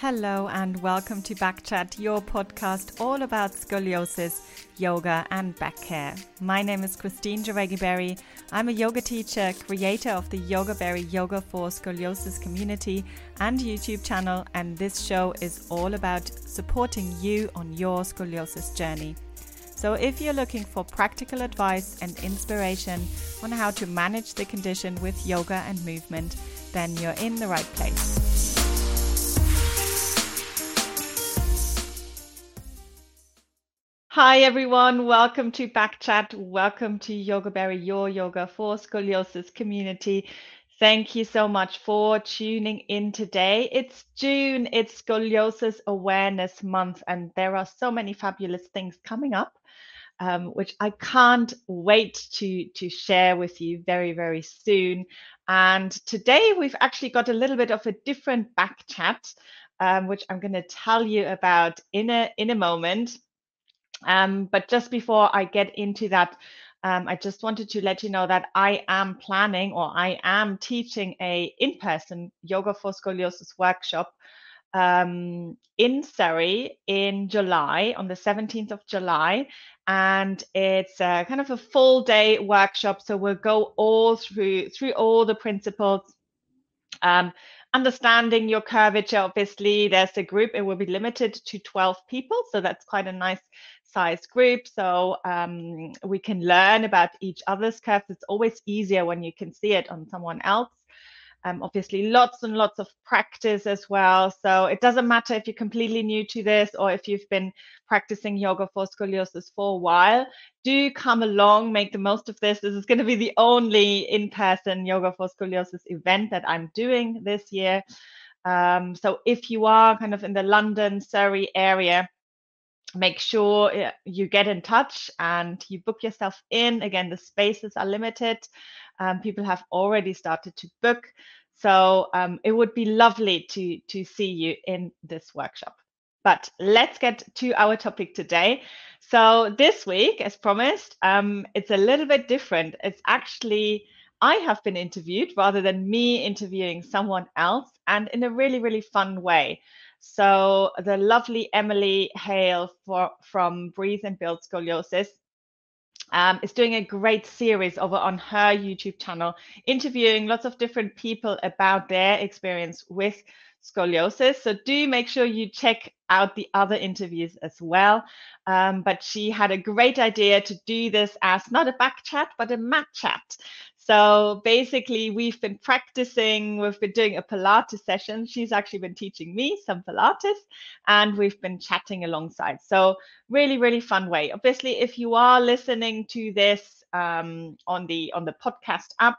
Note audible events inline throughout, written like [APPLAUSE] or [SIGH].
Hello and welcome to Backchat, your podcast all about scoliosis, yoga, and back care. My name is Christine Jareggi I'm a yoga teacher, creator of the Yoga Berry Yoga for Scoliosis community and YouTube channel, and this show is all about supporting you on your scoliosis journey. So, if you're looking for practical advice and inspiration on how to manage the condition with yoga and movement, then you're in the right place. Hi everyone, welcome to Backchat. Welcome to Yoga Berry, your yoga for scoliosis community. Thank you so much for tuning in today. It's June, it's Scoliosis Awareness Month, and there are so many fabulous things coming up, um, which I can't wait to, to share with you very, very soon. And today we've actually got a little bit of a different back chat, um, which I'm going to tell you about in a in a moment. Um, but just before I get into that, um, I just wanted to let you know that I am planning or I am teaching a in-person yoga for scoliosis workshop um, in Surrey in July on the 17th of July. And it's a, kind of a full day workshop. So we'll go all through through all the principles. Um, understanding your curvature, obviously, there's a group. It will be limited to 12 people. So that's quite a nice size group so um, we can learn about each other's curves. It's always easier when you can see it on someone else. Um, obviously lots and lots of practice as well. So it doesn't matter if you're completely new to this or if you've been practicing yoga for scoliosis for a while. Do come along make the most of this. This is going to be the only in-person yoga for scoliosis event that i'm doing this year. Um, so if you are kind of in the london surrey area make sure you get in touch and you book yourself in. Again, the spaces are limited. Um, people have already started to book. So um, it would be lovely to, to see you in this workshop. But let's get to our topic today. So this week, as promised, um, it's a little bit different. It's actually I have been interviewed rather than me interviewing someone else, and in a really, really fun way. So the lovely Emily Hale for, from Breathe and Build Scoliosis um, is doing a great series over on her YouTube channel, interviewing lots of different people about their experience with scoliosis. So do make sure you check out the other interviews as well. Um, but she had a great idea to do this as not a back chat, but a mat chat. So basically, we've been practicing, we've been doing a Pilates session. She's actually been teaching me some Pilates, and we've been chatting alongside. So, really, really fun way. Obviously, if you are listening to this um, on the on the podcast app,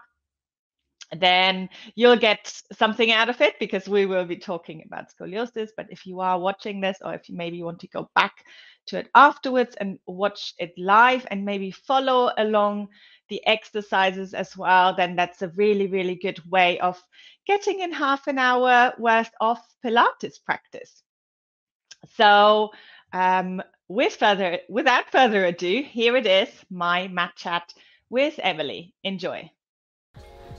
then you'll get something out of it because we will be talking about scoliosis. But if you are watching this, or if you maybe want to go back to it afterwards and watch it live and maybe follow along the exercises as well, then that's a really, really good way of getting in half an hour worth of Pilates practice. So, um, with further, without further ado, here it is, my mat chat with Emily. Enjoy.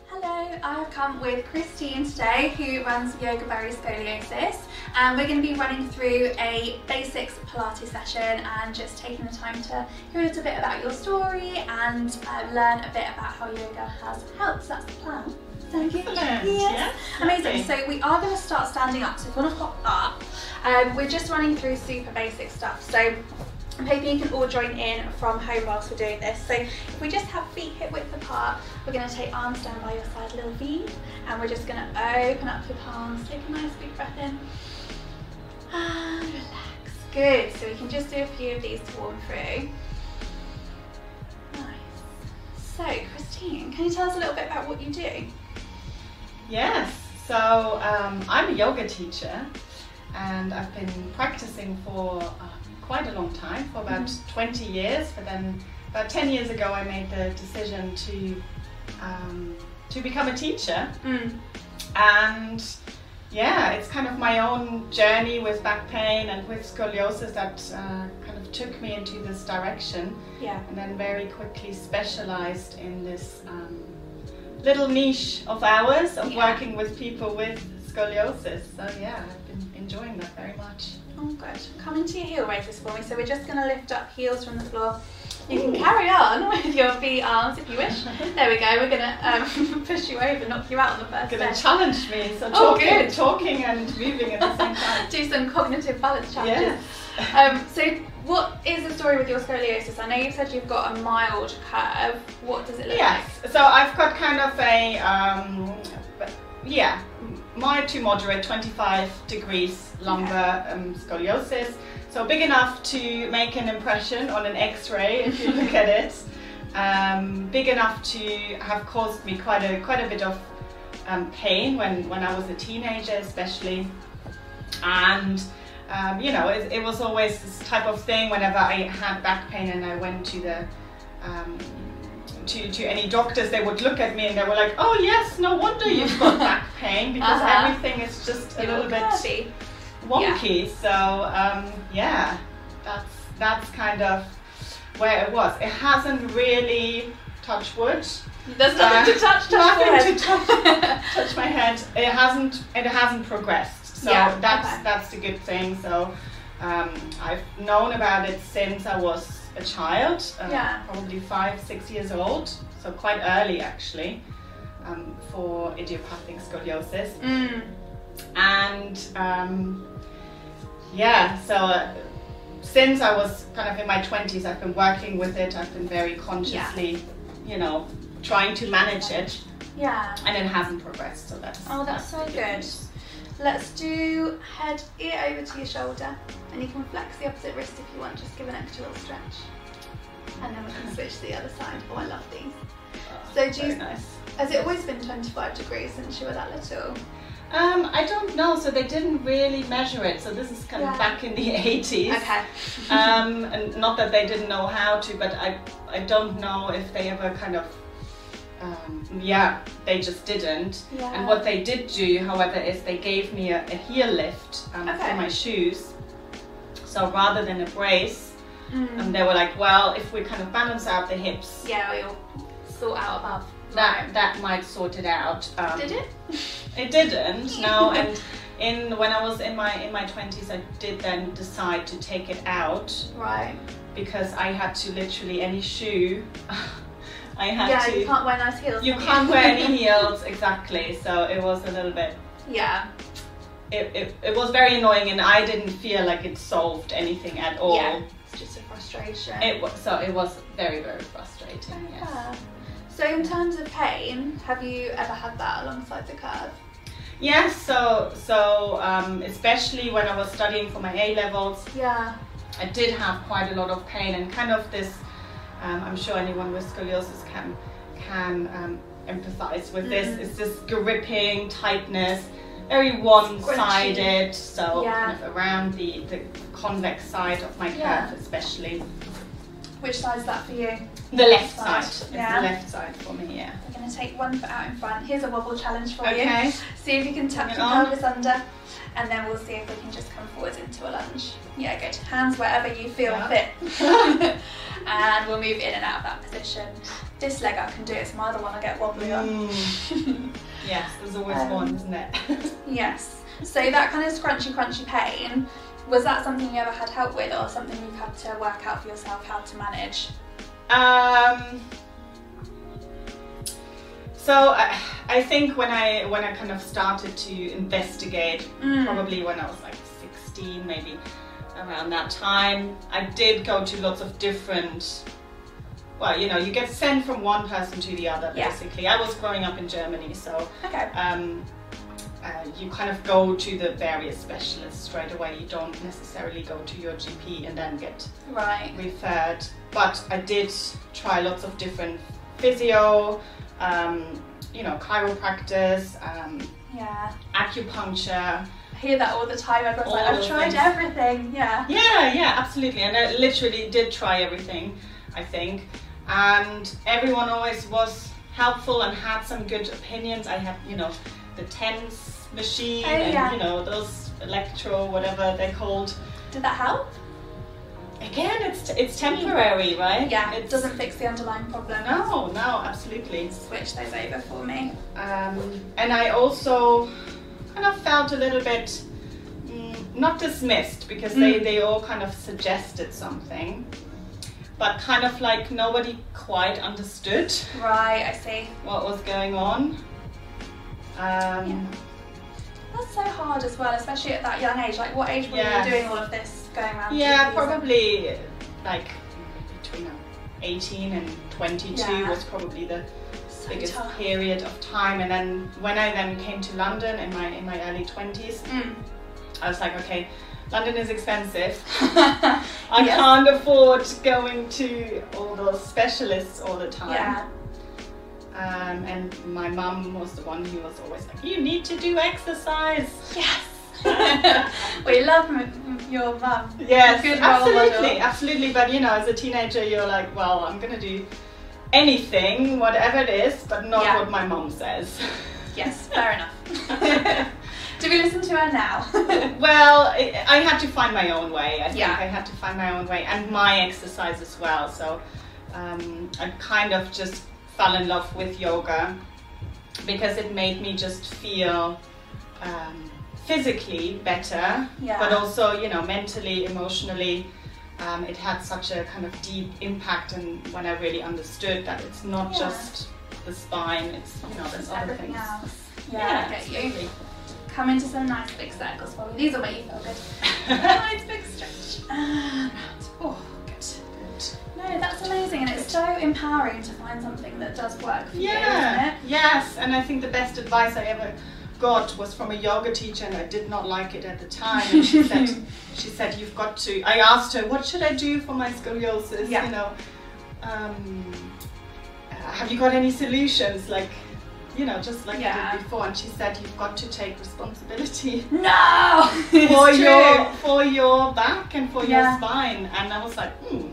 Hello, I've come with Christine today who runs Yoga Berry Scoliosis and we're going to be running through a basics Pilates session and just taking the time to hear a little bit about your story and uh, learn a bit about how yoga has helped. So that's the plan. Thank you. Yes. Yeah, Amazing. So we are going to start standing up. So if you want to hop up, um, we're just running through super basic stuff. So I'm hoping you can all join in from home whilst we're doing this. So if we just have feet hip width apart, we're going to take arms down by your side, little V, and we're just going to open up your palms, take a nice big breath in, and relax. Good, so we can just do a few of these to warm through. Nice. So Christine, can you tell us a little bit about what you do? Yes, so um, I'm a yoga teacher and I've been practicing for uh, quite a long time, for about mm-hmm. 20 years. But then about 10 years ago, I made the decision to um, to become a teacher. Mm. And yeah, it's kind of my own journey with back pain and with scoliosis that uh, kind of took me into this direction. Yeah. And then very quickly specialized in this um, little niche of ours of yeah. working with people with scoliosis. So yeah, I've been enjoying that very much. Oh, good. Come into your heel raises for me. So we're just going to lift up heels from the floor. You can carry on [LAUGHS] with your feet arms if you wish. There we go. We're going to um, [LAUGHS] push you over, knock you out on the first Gonna bed. challenge me. So Oh, talking, good. talking and moving at the same time. [LAUGHS] Do some cognitive balance challenges. Yes. Um, so what is the story with your scoliosis? I know you said you've got a mild curve. What does it look like? Yes. So I've got kind of a um, yeah, mild to moderate, 25 degrees lumbar um, scoliosis. So big enough to make an impression on an X-ray if you look at it. Um, big enough to have caused me quite a quite a bit of um, pain when when I was a teenager, especially. And um, you know, it, it was always this type of thing. Whenever I had back pain and I went to the um, to, to any doctors, they would look at me and they were like, "Oh yes, no wonder you've got [LAUGHS] back pain because Uh-huh. everything is just a You're little bit wonky." So um, yeah, that's that's kind of where it was. It hasn't really touched wood. There's nothing Uh, to touch. touch nothing to touch, [LAUGHS] touch my head. It hasn't. It hasn't progressed. So Yeah, that's okay. that's the good thing. So um, I've known about it since I was a child. Uh, Yeah. Probably five, six years old. So quite early actually um, for idiopathic scoliosis. Mm. And um, yeah, so. Uh, since I was kind of in my 20s, I've been working with it. I've been very consciously, you know, trying to manage it Yeah. and it hasn't progressed. So that's Oh, that's so good. Let's do head ear over to your shoulder, and you can flex the opposite wrist if you want. Just give an extra little stretch, and then we can switch to the other side. Oh, I love these. So do you- nice. Has it always been 25 degrees since you were that little? Um, I don't know. So they didn't really measure it. So this is kind Yeah. of back in the [LAUGHS] 80s. Okay. [LAUGHS] Um, and not that they didn't know how to, but I I don't know if they ever kind of. Um, yeah, they just didn't. Yeah. And what they did do, however, is they gave me a, a heel lift um, Okay. for my shoes. So rather than a brace, Mm. um, they were like, well, if we kind of balance out the hips, Yeah, we'll sort out above. That that might sort it out. Um, Did it? It didn't. No, and in when I was in my in my twenties, I did then decide to take it out Right. because I had to literally any shoe. [LAUGHS] I had Yeah, to. you can't wear nice heels. you can can't wear any heels exactly. So it was a little bit. Yeah. It, it, it was very annoying, and I didn't feel like it solved anything at all. Yeah. It's just a frustration. It was so it was very very frustrating. Yes. So in terms of pain, have you ever had that alongside the curve? Yes. So so um, especially when I was studying for my A levels, Yeah. I did have quite a lot of pain and kind of this. Um, I'm sure anyone with scoliosis can can um, empathize with this. Mhm. It's this gripping tightness, very one-sided. So Yeah. kind of around the the convex side of my curve, Yeah. especially Which side is that for you? The left Side, side. It's yeah. the left side for me. Yeah. We're going to take one foot out in front. Here's a wobble challenge for Okay. you. See if you can tuck your on. pelvis under, and then we'll see if we can just come forwards into a lunge. Yeah, good. Hands wherever you feel Yeah. fit. [LAUGHS] [LAUGHS] and we'll move in and out of that position. This leg I can do, it's my other one I get wobbly on. Mm. [LAUGHS] Yes, there's always Um, one, isn't it? Yes. So that kind of scrunchy, crunchy pain, was that something you ever had help with or something you've had to work out for yourself how to manage? Um, so I, I think when I when I kind of started to investigate, Mm. probably when I was like 16, maybe around that time, I did go to lots of different. Well, you know, you get sent from one person to the other. Yeah. Basically, I was growing up in Germany, so Okay. um, uh, you kind of go to the various specialists straight away. You don't necessarily go to your GP and then get Right. referred. But I did try lots of different physio, um, you know, chiropractors, um, Yeah. acupuncture. I hear that all the time. Everyone's like, I've tried things. everything. Yeah. Yeah, yeah, absolutely. And I literally did try everything, I think. And everyone always was helpful and had some good opinions. I had, you know, the TENS machine Oh, and, yeah. you know, those electro, whatever they're called. Did that help? Again, it's it's temporary, right? Yeah. It doesn't fix the underlying problem. No, no, absolutely. Switch those over for me. Um, and I also kind of felt a little bit mm, not dismissed because they, Mm. they all kind of suggested something, but kind of like nobody quite understood Right, I see. what was going on. Um, Yeah. That's so hard as well, especially at that young age. Like, what age were Yes. you doing all of this going around? Yeah, probably like between uh, 18 and 22 Yeah. was probably the So biggest tough. period of time. And then when I then came to London in my in my early 20s, Mm. I was like, okay, London is expensive. [LAUGHS] I Yes. can't afford going to all those specialists all the time. Yeah. Um, and my mum was the one who was always like, you need to do exercise. Yes. [LAUGHS] we love m- your mum. Yes, Good absolutely, absolutely. But you know, as a teenager, you're like, well, I'm gonna do anything, whatever it is, but not Yeah. what my mum says. Yes, fair enough. [LAUGHS] Do we listen to her now? [LAUGHS] well, I, I had to find my own way. I think Yeah. I had to find my own way and my exercise as well. So um, I kind of just fell in love with yoga because it made me just feel um, physically better, Yeah. but also, you know, mentally, emotionally. Um, it had such a kind of deep impact, and when I really understood that it's not Yeah. just the spine, it's you know, there's Just other everything things. else. Yeah, get you. Come into some nice big circles for me. These will make you feel good. [LAUGHS] nice big stretch. [SIGHS] And. Oh. No, that's amazing, and it's so empowering to find something that does work for you, isn't Yeah, it? yes, and I think the best advice I ever got was from a yoga teacher, and I did not like it at the time. And she said, [LAUGHS] she said, you've got to. I asked her, what should I do for my scoliosis? Yeah. You know, um, have you got any solutions? Like, you know, just like Yeah. I did before. And she said, you've got to take responsibility [LAUGHS] No! [LAUGHS] For your for your back and for Yeah. your spine. And I was like, hmm,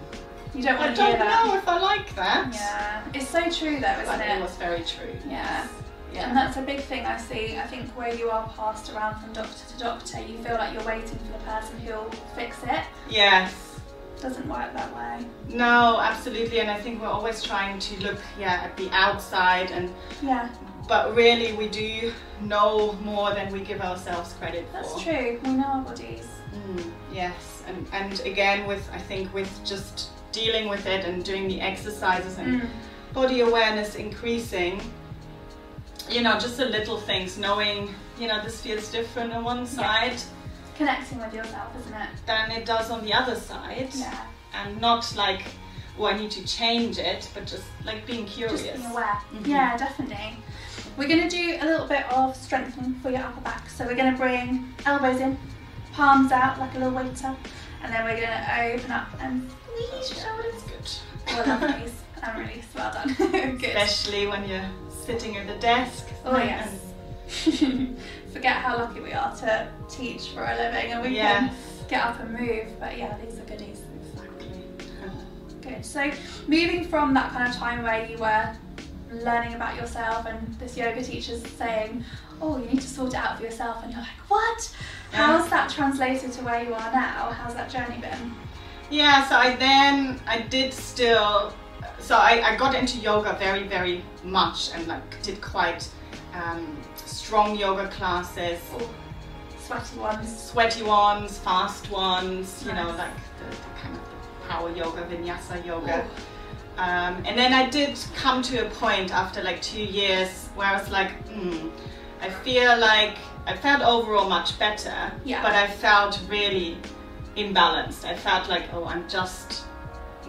You don't I want to hear don't know if I like that. Yeah, it's so true though, isn't it it? was very true. Yeah. Yeah. And that's a big thing I see. I think where you are passed around from doctor to doctor, you feel like you're waiting for the person who'll fix it. Yes. Doesn't work that way. No, absolutely, and I think we're always trying to look, yeah, at the outside, and Yeah, but really we do know more than we give ourselves credit that's for. That's true. We know our bodies. Mm, yes, and and again with I think with just dealing with it and doing the exercises and Mm. body awareness increasing. You know, just the little things, knowing, you know, this feels different on one side Connecting with yourself, isn't it? than it does on the other side. Yeah. And not like, oh, I need to change it, but just like being curious. Just being aware. Mhm. Yeah, definitely. We're going to do a little bit of strengthening for your upper back. So we're going to bring elbows in, palms out like a little waiter, and then we're going to open up and squeeze your shoulders. That's Oh, I love these. I'm really well done. Good. [LAUGHS] good. Especially when you're sitting at the desk. Oh yes. [LAUGHS] Forget how lucky we are to teach for a living and we Yes. can get up and move. But yeah, these are goodies. Exactly. Good. So moving from that kind of time where you were learning about yourself and this yoga teacher's saying, Oh, you need to sort it out for yourself and you're like, What? Yeah. How's that translated to where you are now? How's that journey been? Yeah, so I then I did still so I, I got into yoga very, very much and like did quite um, strong yoga classes, Oh, sweaty ones. sweaty ones, fast ones, you know, like the, the kind of the power yoga, vinyasa yoga. Um, and then I did come to a point after like two years where I was like, hmm, I feel like I felt overall much better, Yeah. but I felt really imbalanced. I felt like, oh, I'm just,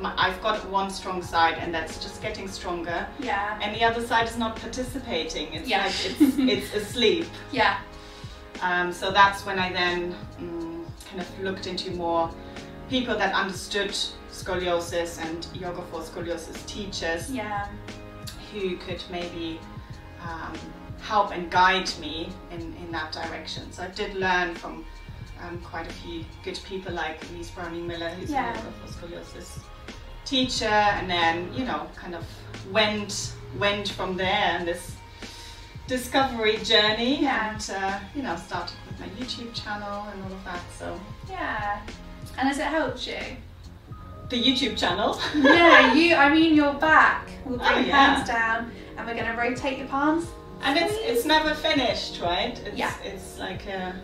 my, I've got one strong side and that's just getting stronger, yeah. and the other side is not participating. It's Yeah. like [LAUGHS] it's, it's asleep. Yeah. Um, so that's when I then mm, kind of looked into more people that understood scoliosis and yoga for scoliosis teachers Yeah. who could maybe um, help and guide me in, in that direction. So I did learn from um, quite a few good people like Elise Browning Miller, who's Yeah. a scoliosis teacher, and then you know kind of went went from there and this discovery journey Yeah. and uh, you know started with my YouTube channel and all of that. So Yeah. And has it helped you? the YouTube channel. yeah, [LAUGHS] you. I mean your back. We'll bring Oh, yeah. hands down, and we're going to rotate your palms. and it's it's never finished, right? It's, Yeah. It's like a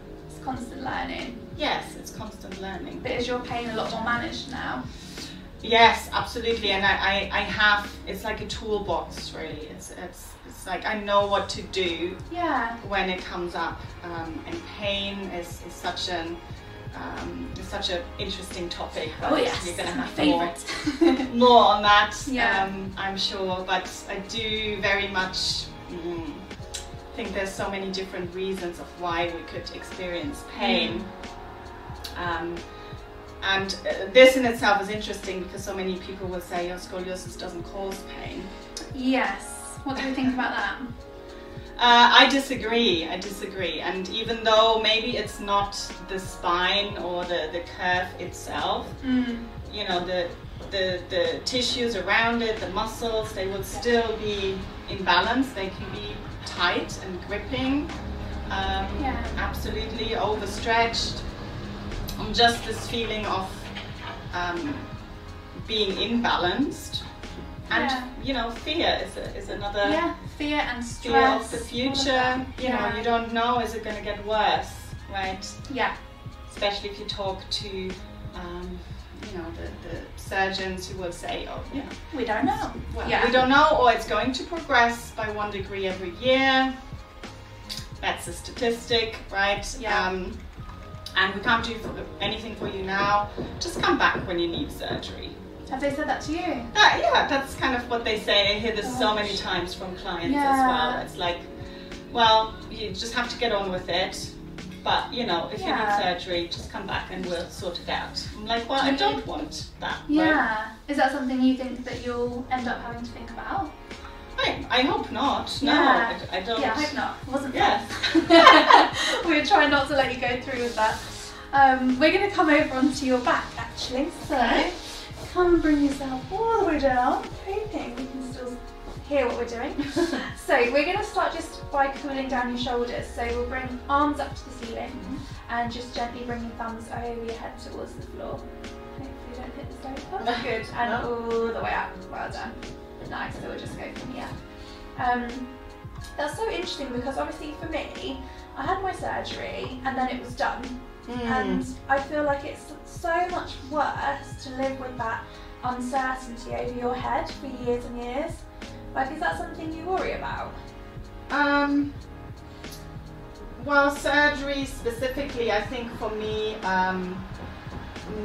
constant learning. yes, it's constant learning. But is your pain a lot more managed now? Yes, absolutely, and I, I, I have it's like a toolbox really. It's it's it's like I know what to do Yeah. when it comes up, um, and pain is, is such an um, is such an interesting topic. Oh yes, you're gonna my have more more on that, [LAUGHS] Yeah. um, I'm sure. But I do very much mm, think there's so many different reasons of why we could experience pain. Um, and uh, this in itself is interesting because so many people will say, your scoliosis doesn't cause pain." yes. What do you think about that? Uh, I disagree. I disagree. And even though maybe it's not the spine or the, the curve itself, Mm. you know, the, the the tissues around it, the muscles, they will still be in balance. They can be tight and gripping. Um, Yeah. Absolutely overstretched. And just this feeling of um, being imbalanced. And Yeah. you know, fear is, a, is another yeah, fear and fear stress. of the all of future. You know, you don't know is it going to get worse, right? Yeah. Especially if you talk to, um, you know, the, the surgeons who will say, oh, know, We don't know. well, yeah. we don't know, or it's going to progress by one degree every year. That's a statistic, right? Yeah. Um, and we can't do anything for you now. Just come back when you need surgery. Have they said that to you? Uh, yeah, that's kind of what they say. I hear this so many times from clients as well. It's like, well, you just have to get on with it. But you know, if Yeah. you need surgery, just come back and we'll sort it out. I'm like, well, Do I don't want that. Yeah. Is that something you think that you'll end up having to think about? I, I hope not. No, Yeah. I, I don't. Yeah, I hope not. It wasn't Yes. [LAUGHS] we were trying not to let you go through with that. Um, we're going to come over onto your back actually. So Okay. come and bring yourself all the way down. Hoping you can still hear what we're doing. [LAUGHS] so we're going to start just by cooling down your shoulders. So we'll bring arms up to the ceiling and just gently bring your thumbs over your head towards the floor. Hopefully you don't hit the sofa. No. Good. And No. all the way up. Well done. Nice. So we'll just go from here. Um, that's so interesting because obviously for me, I had my surgery and then it was done. Mm. And I feel like it's so much worse to live with that uncertainty over your head for years and years. Like, is that something you worry about? Um, well, surgery specifically, I think for me, um,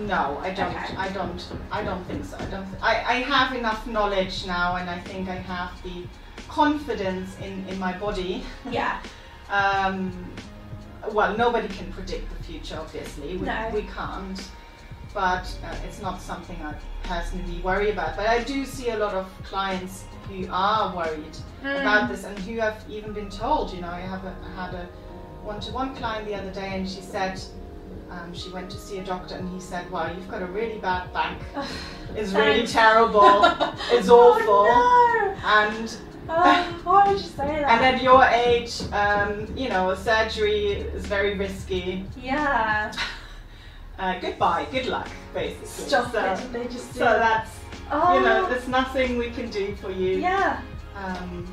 no, I don't. Okay. I don't. I don't think so. I don't. Th- I, I have enough knowledge now, and I think I have the confidence in in my body. [LAUGHS] Yeah. Um, well, nobody can predict the future, obviously. We, No. we can't. But uh, it's not something I personally worry about. But I do see a lot of clients who are worried Mm. about this and who have even been told. You know, I have a, I had a one-to-one client the other day, and she said um, she went to see a doctor, and he said, "Wow, you've got a really bad back. [LAUGHS] It's really terrible. [LAUGHS] It's awful." Oh, And no. Oh, why would you say that? [LAUGHS] and at your age, um, you know, surgery is very risky. yeah. Uh, goodbye, good luck, basically. Stop so, it. They just So that's, Oh. you know, there's nothing we can do for you. Yeah. Um,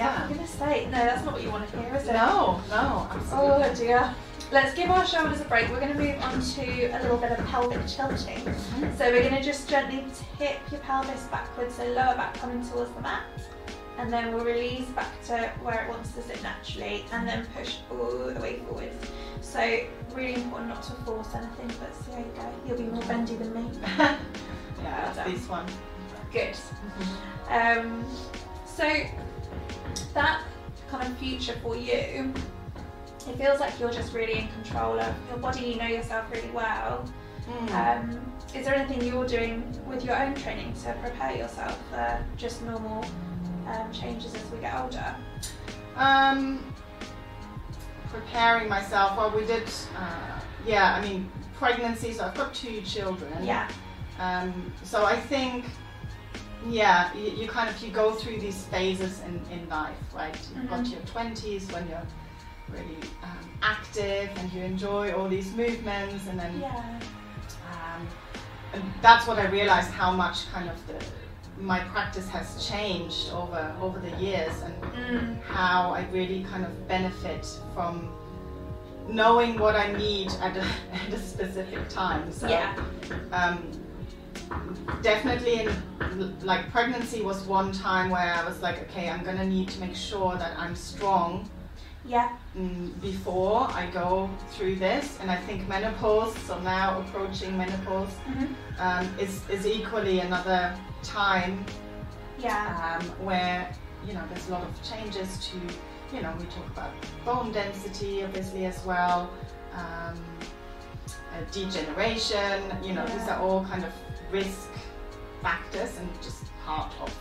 I'm gonna say no. That's not what you want to hear, is it? No, no, absolutely. Oh dear. Let's give our shoulders a break. We're going to move on to a little bit of pelvic tilting. So we're going to just gently tip your pelvis backwards, so lower back coming towards the mat. And then we'll release back to where it wants to sit naturally and then push all the way forwards. So really important not to force anything, but see how you go. You'll be more bendy than me. [LAUGHS] yeah, this one. Good. Um, so that kind of future for you, it feels like you're just really in control of your body. You know yourself really well. Mm. Um, is there anything you're doing with your own training to prepare yourself for just normal as we get older? Um, preparing myself. Well, we did. Uh, yeah, I mean, pregnancy. So I've got two children. Yeah. Um, so I think, yeah, you, you kind of you go through these phases in, in life, right? You've got Mhm. your twenties when you're really um, active and you enjoy all these movements, and then Yeah. um, and that's what I realized how much kind of the my practice has changed over over the years and Mm. how I really kind of benefit from knowing what I need at a, [LAUGHS] at a specific time. So Yeah. um, definitely in like pregnancy was one time where I was like, okay, I'm gonna need to make sure that I'm strong Yeah. mm, before I go through this. And I think menopause, so now approaching menopause, Mhm. um, is is equally another time Yeah. um, where you know there's a lot of changes to you know we talk about bone density obviously as well um, uh, degeneration you know these are all kind of risk factors and just part of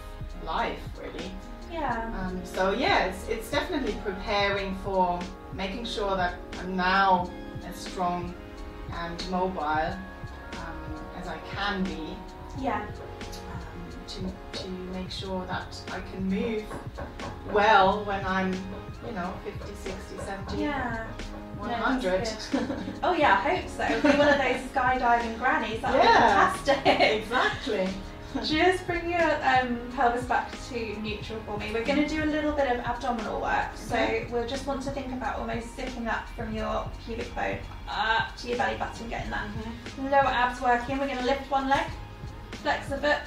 life really Yeah. um, so yeah it's, it's definitely preparing for making sure that I'm now as strong and mobile um, as I can be Yeah. To, to make sure that I can move well when I'm, you know, 50, 60, 70, Yeah. 100. [LAUGHS] Oh yeah, I hope so. Be one of those skydiving grannies. That would Yeah. be fantastic. exactly. [LAUGHS] Just bring your um, pelvis back to neutral for me. We're going to do a little bit of abdominal work. So Okay. we'll just want to think about almost zipping up from your pubic bone up to your belly button, getting that lower abs working. We're going to lift one leg, flex the foot.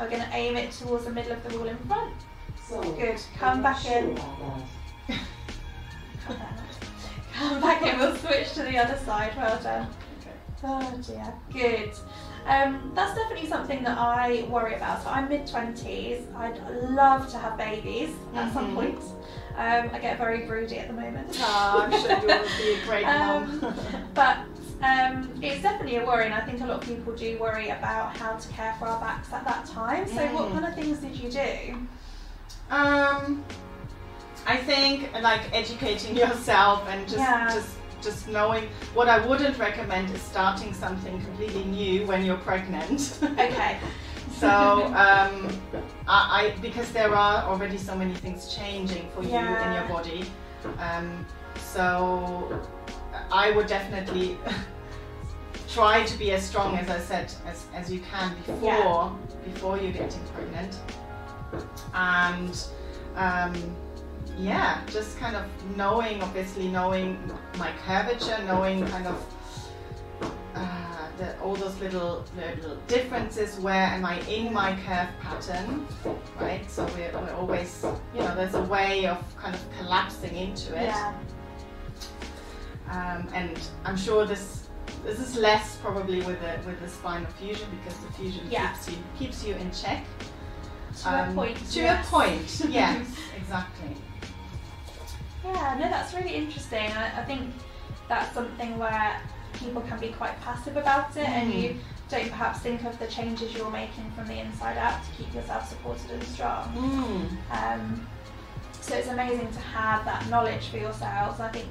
We're going to aim it towards the middle of the wall in front. So Good. Come back in. [LAUGHS] Come back in. We'll switch to the other side. Well done. Okay. Oh dear, good. Um, that's definitely something that I worry about. So I'm mid twenties. I'd love to have babies at some Mhm. point. Um, I get very broody at the moment. Ah, I'm sure you will be a great [LAUGHS] Um. [LAUGHS] But um, it's definitely a worry, and I think a lot of people do worry about how to care for our backs at that time. So, what Mm. kind of things did you do? um, I think like educating yourself and just Yeah. just just knowing what I wouldn't recommend is starting something completely new when you're pregnant. Okay. [LAUGHS] So [LAUGHS] um, I, I because there are already so many things changing for you in your body. Um, so I would definitely [LAUGHS] try to be as strong as I said as, as you can before before you're getting pregnant. And um, yeah, just kind of knowing, obviously knowing my curvature, knowing kind of uh, the, all those little little differences. Where am I in my curve pattern, right? So we're, we're always, you know, there's a way of kind of collapsing into it. Yeah. Um, and I'm sure this this is less probably with the with the spinal fusion because the fusion Yeah. keeps you keeps you in check. To a Um, point. To yes. a point, [LAUGHS] yes, exactly. Yeah, no, that's really interesting. I, I think that's something where people can be quite passive about it, and Mm. you don't perhaps think of the changes you're making from the inside out to keep yourself supported and strong. Um, so it's amazing to have that knowledge for yourselves. I think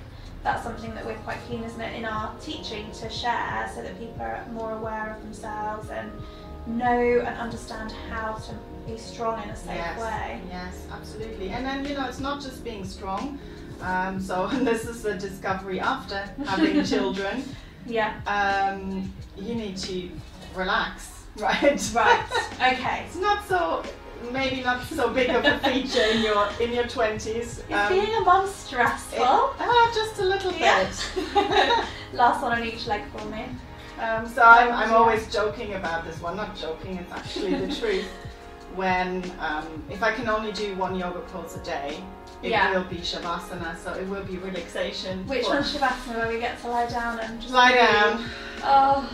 that's something that we're quite keen, isn't it, in our teaching to share, so that people are more aware of themselves and know and understand how to be strong in a safe yes, way. yes, absolutely. And then you know, it's not just being strong. Um, so [LAUGHS] this is the discovery after having [LAUGHS] children. Yeah. Um, you need to relax, [LAUGHS] right? Right. Okay. It's not so maybe not so big of a feature in your in your twenties. Is being a mum stressful? ah, just a little Yeah. bit. [LAUGHS] Last one on each leg for me. Um, so I'm, I'm always joking about this one. Not joking, it's actually the [LAUGHS] truth. When um, if I can only do one yoga pose a day, it Yeah. will be shavasana. So it will be relaxation. Which one's Shavasana where we get to lie down and just Lie breathe? down, Oh,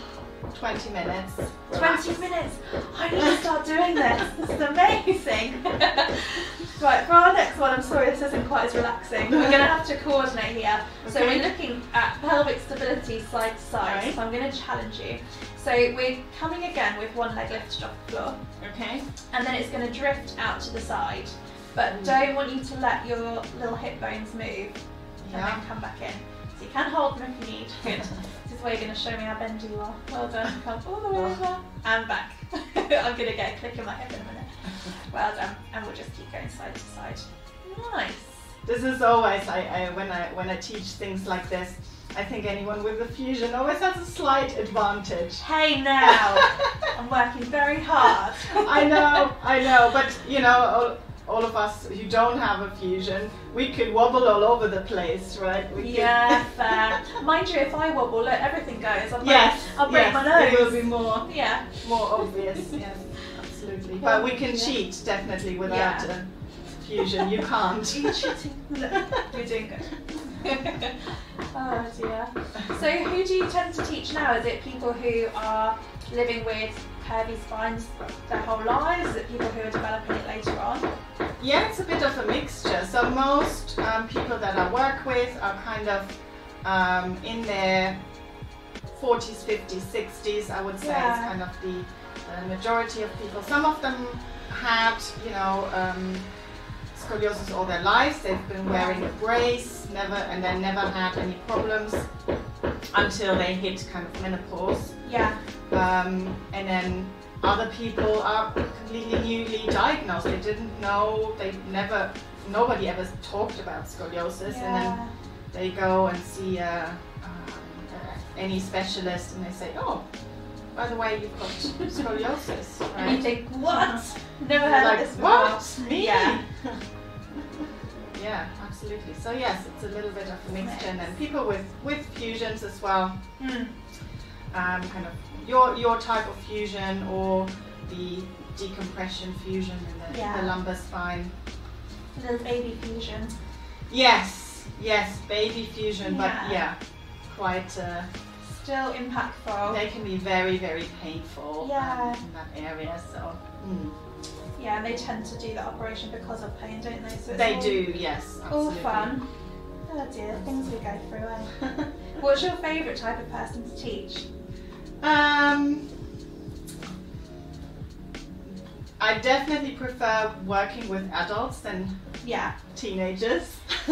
20 minutes. 20 relax. minutes. I need to start doing this. This is amazing. [LAUGHS] right, for our next one, I'm sorry this isn't quite as relaxing. We're going to have to coordinate here. So we're looking at pelvic stability side to side. Right. So I'm going to challenge you. So we're coming again with one leg lifted off the floor. Okay. and then it's going to drift out to the side. But Mm. don't want you to let your little hip bones move and Yeah. then come back in. So you can hold them if you need. [LAUGHS] Good. Where you're going to show me how bendy you are. Well done. [LAUGHS] Come all the way over and back. [LAUGHS] I'm going to get a click in my hip in a minute. Well done. And we'll just keep going side to side. Nice. This is always I, I when I when I teach things like this. I think anyone with a fusion always has a slight advantage. Hey now. [LAUGHS] I'm working very hard. I know, I know, but you know, all, of us who don't have a fusion, we could wobble all over the place, right? We Yeah, [LAUGHS] fair. Mind you, if I wobble, look, everything goes. I'll break, Yes, I'll break yes, my nose. It will be more, Yeah. more obvious. yes, absolutely. But we can cheat definitely without Yeah. a fusion. You can't. You're you cheating? [LAUGHS] You're doing good. [LAUGHS] oh dear. So who do you tend to teach now? Is it people who are living with curvy spines their whole lives? Is it people who are developing it later on? Yeah, it's a bit of a mixture. So most um, people that I work with are kind of um, in their 40s, 50s, 60s. I would say Yeah. is kind of the, the majority of people. Some of them had, you know, um, scoliosis all their lives. They've been wearing a brace, never, and then never had any problems until they hit kind of menopause. Yeah. Um, and then other people are completely newly diagnosed. They didn't know, they never, nobody ever talked about scoliosis. And then they go and see uh, um, uh, any specialist and they say, oh, by the way, you've got scoliosis. [LAUGHS] And you think, what? [LAUGHS] Never heard like, of this before. what? Me? Yeah. [LAUGHS] yeah, absolutely. So yes, it's a little bit of a mixture. And then people with, with fusions as well. Mm. Um, kind of your your type of fusion or the decompression fusion in the, Yeah. the lumbar spine. Little baby fusion. Yes, yes, baby fusion, Yeah. but yeah, quite. Uh, Still impactful. they can be very very painful Yeah. um, in that area. So mm. Yeah, and they tend to do the operation because of pain, don't they? So they all, do, yes, All absolutely. fun. Oh dear, things we go through. Eh? [LAUGHS] What's your favourite type of person to teach? Um, I definitely prefer working with adults than Yeah, teenagers. [LAUGHS]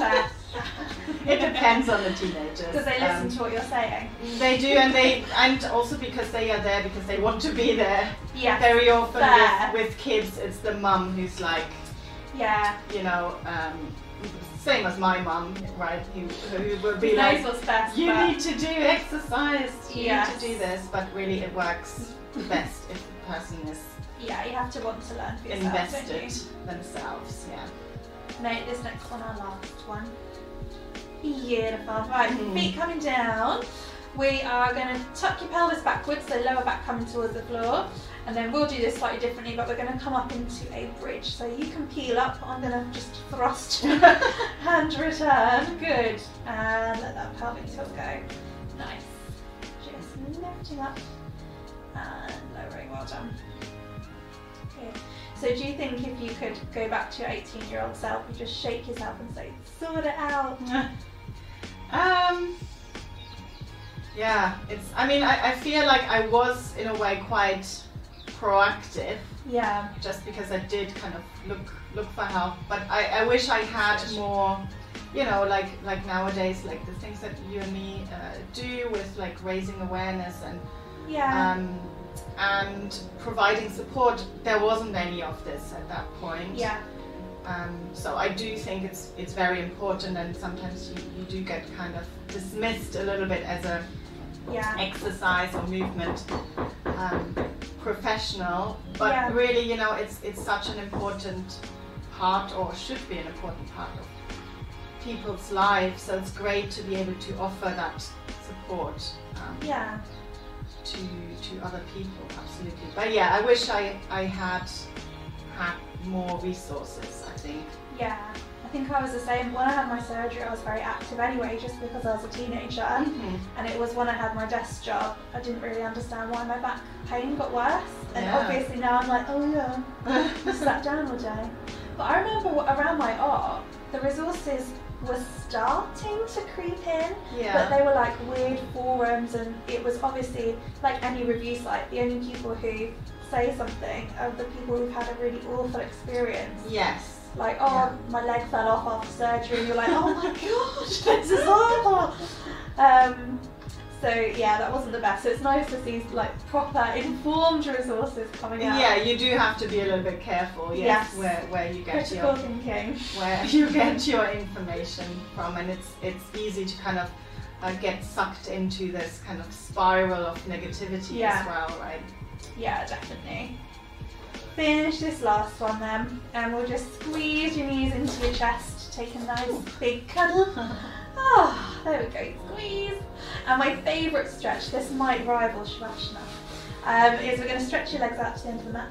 it depends on the teenagers. Because they listen Um, to what you're saying. They do, and they and also because they are there because they want to be there. Yeah, Very often with, with kids, it's the mum who's like, yeah. you know, um, same as my mum, right? Who, who will be like, best? you need to do exercise, you Yes. need to do this, but really it works best if the person is yeah, you have to want to learn for yourself, you? invested themselves. Yeah. Mate, this next one, our last one. Beautiful. Right, Mhm. feet coming down. We are going to tuck your pelvis backwards, so lower back coming towards the floor. And then we'll do this slightly differently, but we're going to come up into a bridge. So you can peel up. I'm going to just thrust [LAUGHS] and return. Good. And let that pelvic tilt go. Nice. Just lifting up and lowering. Well done. Good. So do you think if you could go back to your 18 year old self, you just shake yourself and say, sort it out? [LAUGHS] Um. Yeah, it's. I mean, I, I feel like I was in a way quite proactive, Yeah. just because I did kind of look look for help. But I, I wish I had more, you know, like like nowadays, like the things that you and me uh, do with like raising awareness and Yeah. um, and providing support. There wasn't any of this at that point. yeah. Um, so I do think it's it's very important, and sometimes you, you do get kind of dismissed a little bit as a Yeah. exercise or movement um, professional. But Yeah. really, you know, it's it's such an important part, or should be an important part of people's lives. So it's great to be able to offer that support um, Yeah. to to other people. Absolutely. But yeah, I wish I I had had more resources. I think. Yeah. I think I was the same. When I had my surgery, I was very active anyway, just because I was a teenager. Mm-hmm. And it was when I had my desk job, I didn't really understand why my back pain got worse. And Yeah. obviously now I'm like, oh yeah, [LAUGHS] I sat down all day. But I remember around my art, the resources were starting to creep in. yeah. But they were like weird forums, and it was obviously like any review site. The only people who say something are the people who've had a really awful experience. Yes. Like, oh, my leg fell off after surgery, and you're like, oh my gosh, [LAUGHS] this is awful. Um, so yeah, that wasn't the best. So it's nice to see like proper informed resources coming out. Yeah, you do have to be a little bit careful. Yes, Yes. where where you get Critical your thinking. where [LAUGHS] you get your information from, and it's it's easy to kind of uh, get sucked into this kind of spiral of negativity Yeah. as well, right? Yeah, definitely. Finish this last one then, and we'll just squeeze your knees into your chest, take a nice big cuddle. Oh, [LAUGHS] there we go, squeeze. And my favourite stretch, this might rival Shavasana, um, is we're going to stretch your legs out to the end of the mat.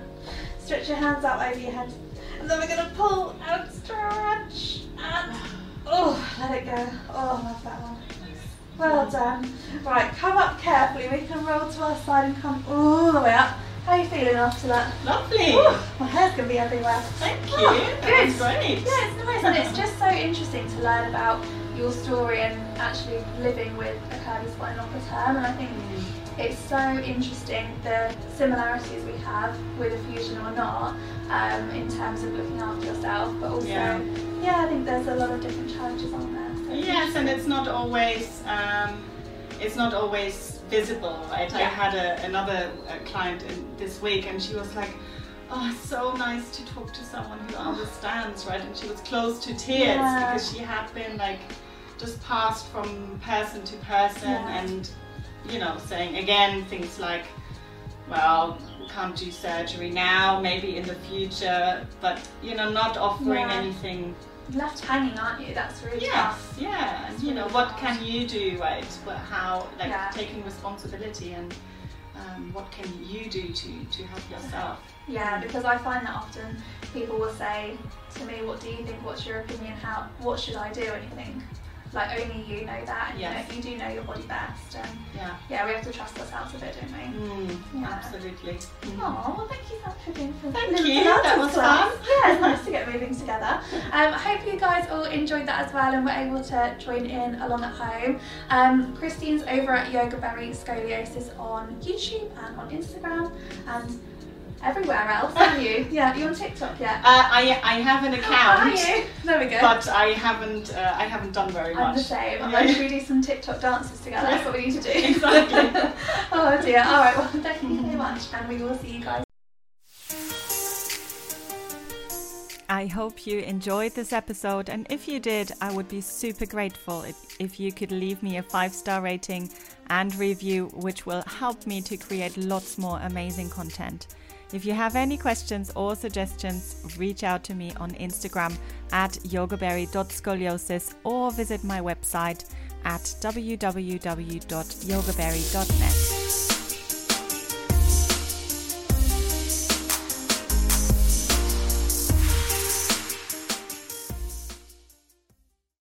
Stretch your hands out over your head. And then we're going to pull and stretch. And, oh, let it go. Oh, I love that one. Well done. Right, come up carefully. We can roll to our side and come all the way up. How are you feeling after that? Lovely. Ooh, my hair's going to be everywhere. Thank you. Oh, good. great. Yeah, it's nice and it's just so interesting to learn about your story and actually living with a curvy spine longer term and I think it's so interesting the similarities we have with a fusion or not um, in terms of looking after yourself but also Yeah. yeah, I think there's a lot of different challenges on there. So Yes, and it's not always um, it's not always visible, right? I had a, another uh, client in, this week, and she was like, "Oh, so nice to talk to someone who understands, right?" And she was close to tears Yeah. because she had been like just passed from person to person, Yeah. and you know, saying again things like, "Well." we Can't do surgery now, maybe in the future, but you know, not offering Yeah. anything left hanging, aren't you? That's really Yes, tough. yeah, and you know, what hard. can you do, right? How, like, Yeah. taking responsibility and um, what can you do to, to help yourself? Yeah, because I find that often people will say to me, "What do you think? What's your opinion? How? What should I do?" And you think, like, only you know that. And, Yes. You know, you do know your body best, and Yeah, yeah, we have to trust ourselves a bit, don't we? mm, Yeah. absolutely. Mm. Oh, well, thank you so much for being for Thank you, that was class. fun. Yeah, it's nice to get moving together. Um, I hope you guys all enjoyed that as well and were able to join in along at home. Um, Christine's over at Yoga Berry Scoliosis on YouTube and on Instagram and everywhere else, [LAUGHS] aren't you? Yeah, you on TikTok yet? Uh, I, I have an account. Are account, you? There we go. but I haven't uh, I haven't done very much. I'm much. the same. Yeah. Should we do some TikTok dances together? That's what we need to do. Exactly. [LAUGHS] oh dear. All right. Well, thank you very much, and we will see you guys. I hope you enjoyed this episode, and if you did, I would be super grateful if, if you could leave me a five star rating and review, which will help me to create lots more amazing content. If you have any questions or suggestions, reach out to me on Instagram at yogaberry.scoliosis or visit my website at www.yogaberry.net.